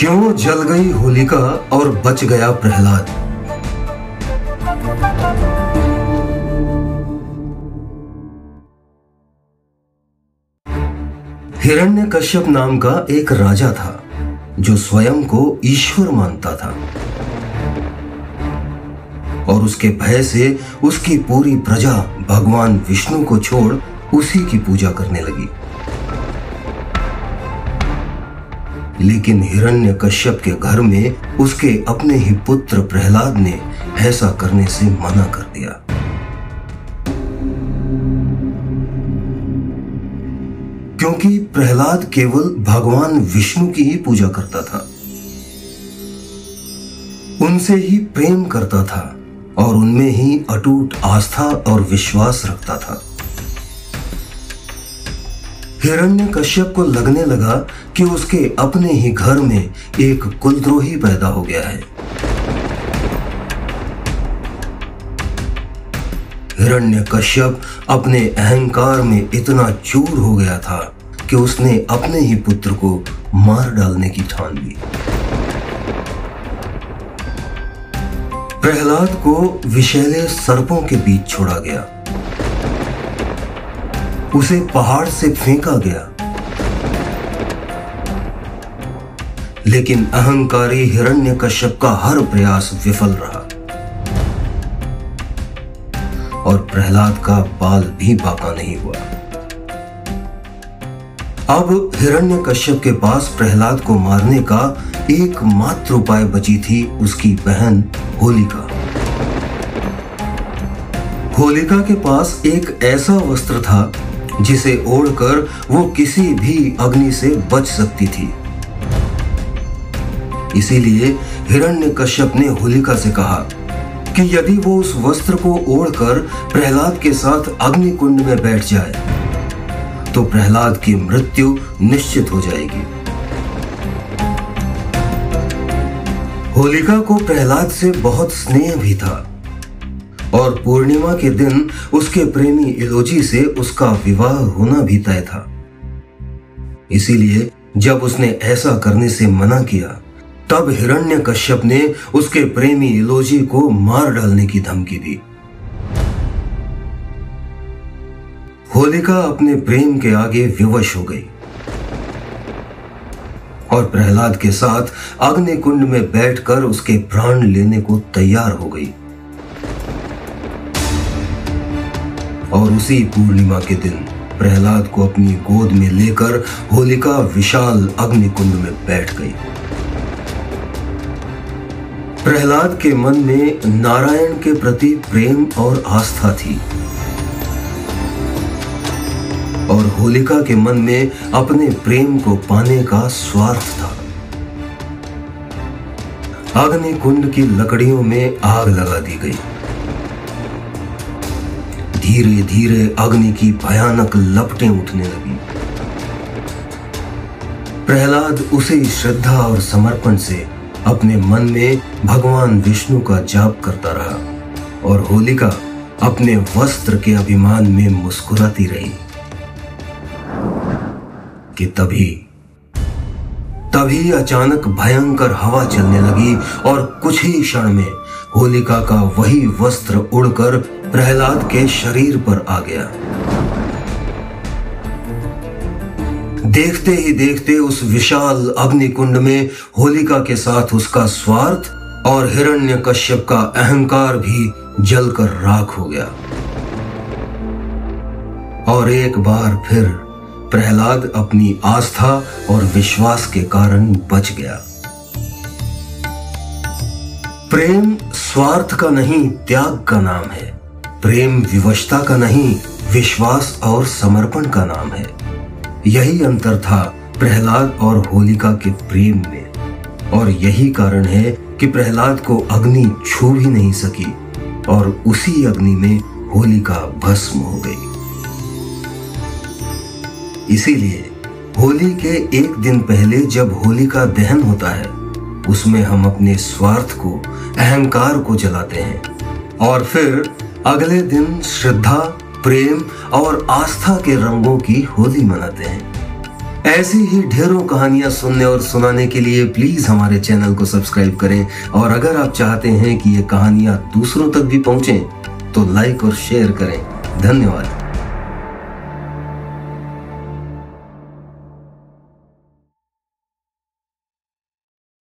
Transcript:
क्यों जल गई होलिका और बच गया प्रहलाद? हिरण्य कश्यप नाम का एक राजा था, जो स्वयं को ईश्वर मानता था। और उसके भय से उसकी पूरी प्रजा भगवान विष्णु को छोड़ उसी की पूजा करने लगी। लेकिन हिरण्य कश्यप के घर में उसके अपने ही पुत्र प्रहलाद ने ऐसा करने से मना कर दिया। क्योंकि प्रहलाद केवल भगवान विष्णु की ही पूजा करता था। उनसे ही प्रेम करता था और उनमें ही अटूट आस्था और विश्वास रखता था। हिरण्य कश्यप को लगने लगा कि उसके अपने ही घर में एक कुलद्रोही पैदा हो गया है। हिरण्य कश्यप अपने अहंकार में इतना चूर हो गया था कि उसने अपने ही पुत्र को मार डालने की ठान ली। प्रहलाद को विषैले सर्पों के बीच छोड़ा गया। उसे पहाड़ से फेंका गया। लेकिन अहंकारी हिरण्य कश्यप का हर प्रयास विफल रहा। और प्रहलाद का बाल भी बाका नहीं हुआ। अब हिरण्य कश्यप के पास प्रहलाद को मारने का एकमात्र उपाय बची थी उसकी बहन होलिका। होलिका के पास एक ऐसा वस्त्र था जिसे ओढ़कर वो किसी भी अग्नि से बच सकती थी। इसीलिए हिरण्य कश्यप ने होलिका से कहा कि यदि वो उस वस्त्र को ओढ़कर प्रहलाद के साथ अग्नि कुंड में बैठ जाए तो प्रहलाद की मृत्यु निश्चित हो जाएगी। होलिका को प्रहलाद से बहुत स्नेह भी था। और पूर्णिमा के दिन उसके प्रेमी इलोजी से उसका विवाह होना भी तय था। इसीलिए जब उसने ऐसा करने से मना किया, तब हिरण्य कश्यप ने उसके प्रेमी इलोजी को मार डालने की धमकी दी। होलिका अपने प्रेम के आगे विवश हो गई और प्रहलाद के साथ अग्नि कुंड में बैठकर उसके प्राण लेने को तैयार हो गई। और उसी पूर्णिमा के दिन प्रहलाद को अपनी गोद में लेकर होलिका विशाल अग्नि कुंड में बैठ गई। प्रहलाद के मन में नारायण के प्रति प्रेम और आस्था थी। और होलिका के मन में अपने प्रेम को पाने का स्वार्थ था। अग्नि कुंड की लकड़ियों में आग लगा दी गई। धीरे धीरे अग्नि की भयानक लपटें उठने लगी। प्रहलाद उसे श्रद्धा और समर्पण से अपने मन में भगवान विष्णु का जाप करता रहा और होलिका अपने वस्त्र के अभिमान में मुस्कुराती रही। कि तभी तभी अचानक भयंकर हवा चलने लगी और कुछ ही क्षण में होलिका का वही वस्त्र उड़कर प्रहलाद के शरीर पर आ गया। देखते ही देखते उस विशाल अग्निकुंड में होलिका के साथ उसका स्वार्थ और हिरण्य कश्यप का अहंकार भी जलकर राख हो गया। और एक बार फिर प्रहलाद अपनी आस्था और विश्वास के कारण बच गया। प्रेम स्वार्थ का नहीं, त्याग का नाम है। प्रेम विवशता का नहीं, विश्वास और समर्पण का नाम है। यही अंतर था प्रहलाद और होलिका के प्रेम में। और यही कारण है कि प्रहलाद को अग्नि छू भी नहीं सकी और उसी अग्नि में होलिका भस्म हो गई। इसीलिए होली के एक दिन पहले जब होलिका दहन होता है उसमें हम अपने स्वार्थ को, अहंकार को जलाते हैं। और फिर अगले दिन श्रद्धा, प्रेम और आस्था के रंगों की होली मनाते हैं। ऐसी ही ढेरों कहानियाँ सुनने और सुनाने के लिए प्लीज़ हमारे चैनल को सब्सक्राइब करें। और अगर आप चाहते हैं कि ये कहानियाँ दूसरों तक भी पहुँचे तो लाइक और शेयर करें। धन्यवाद।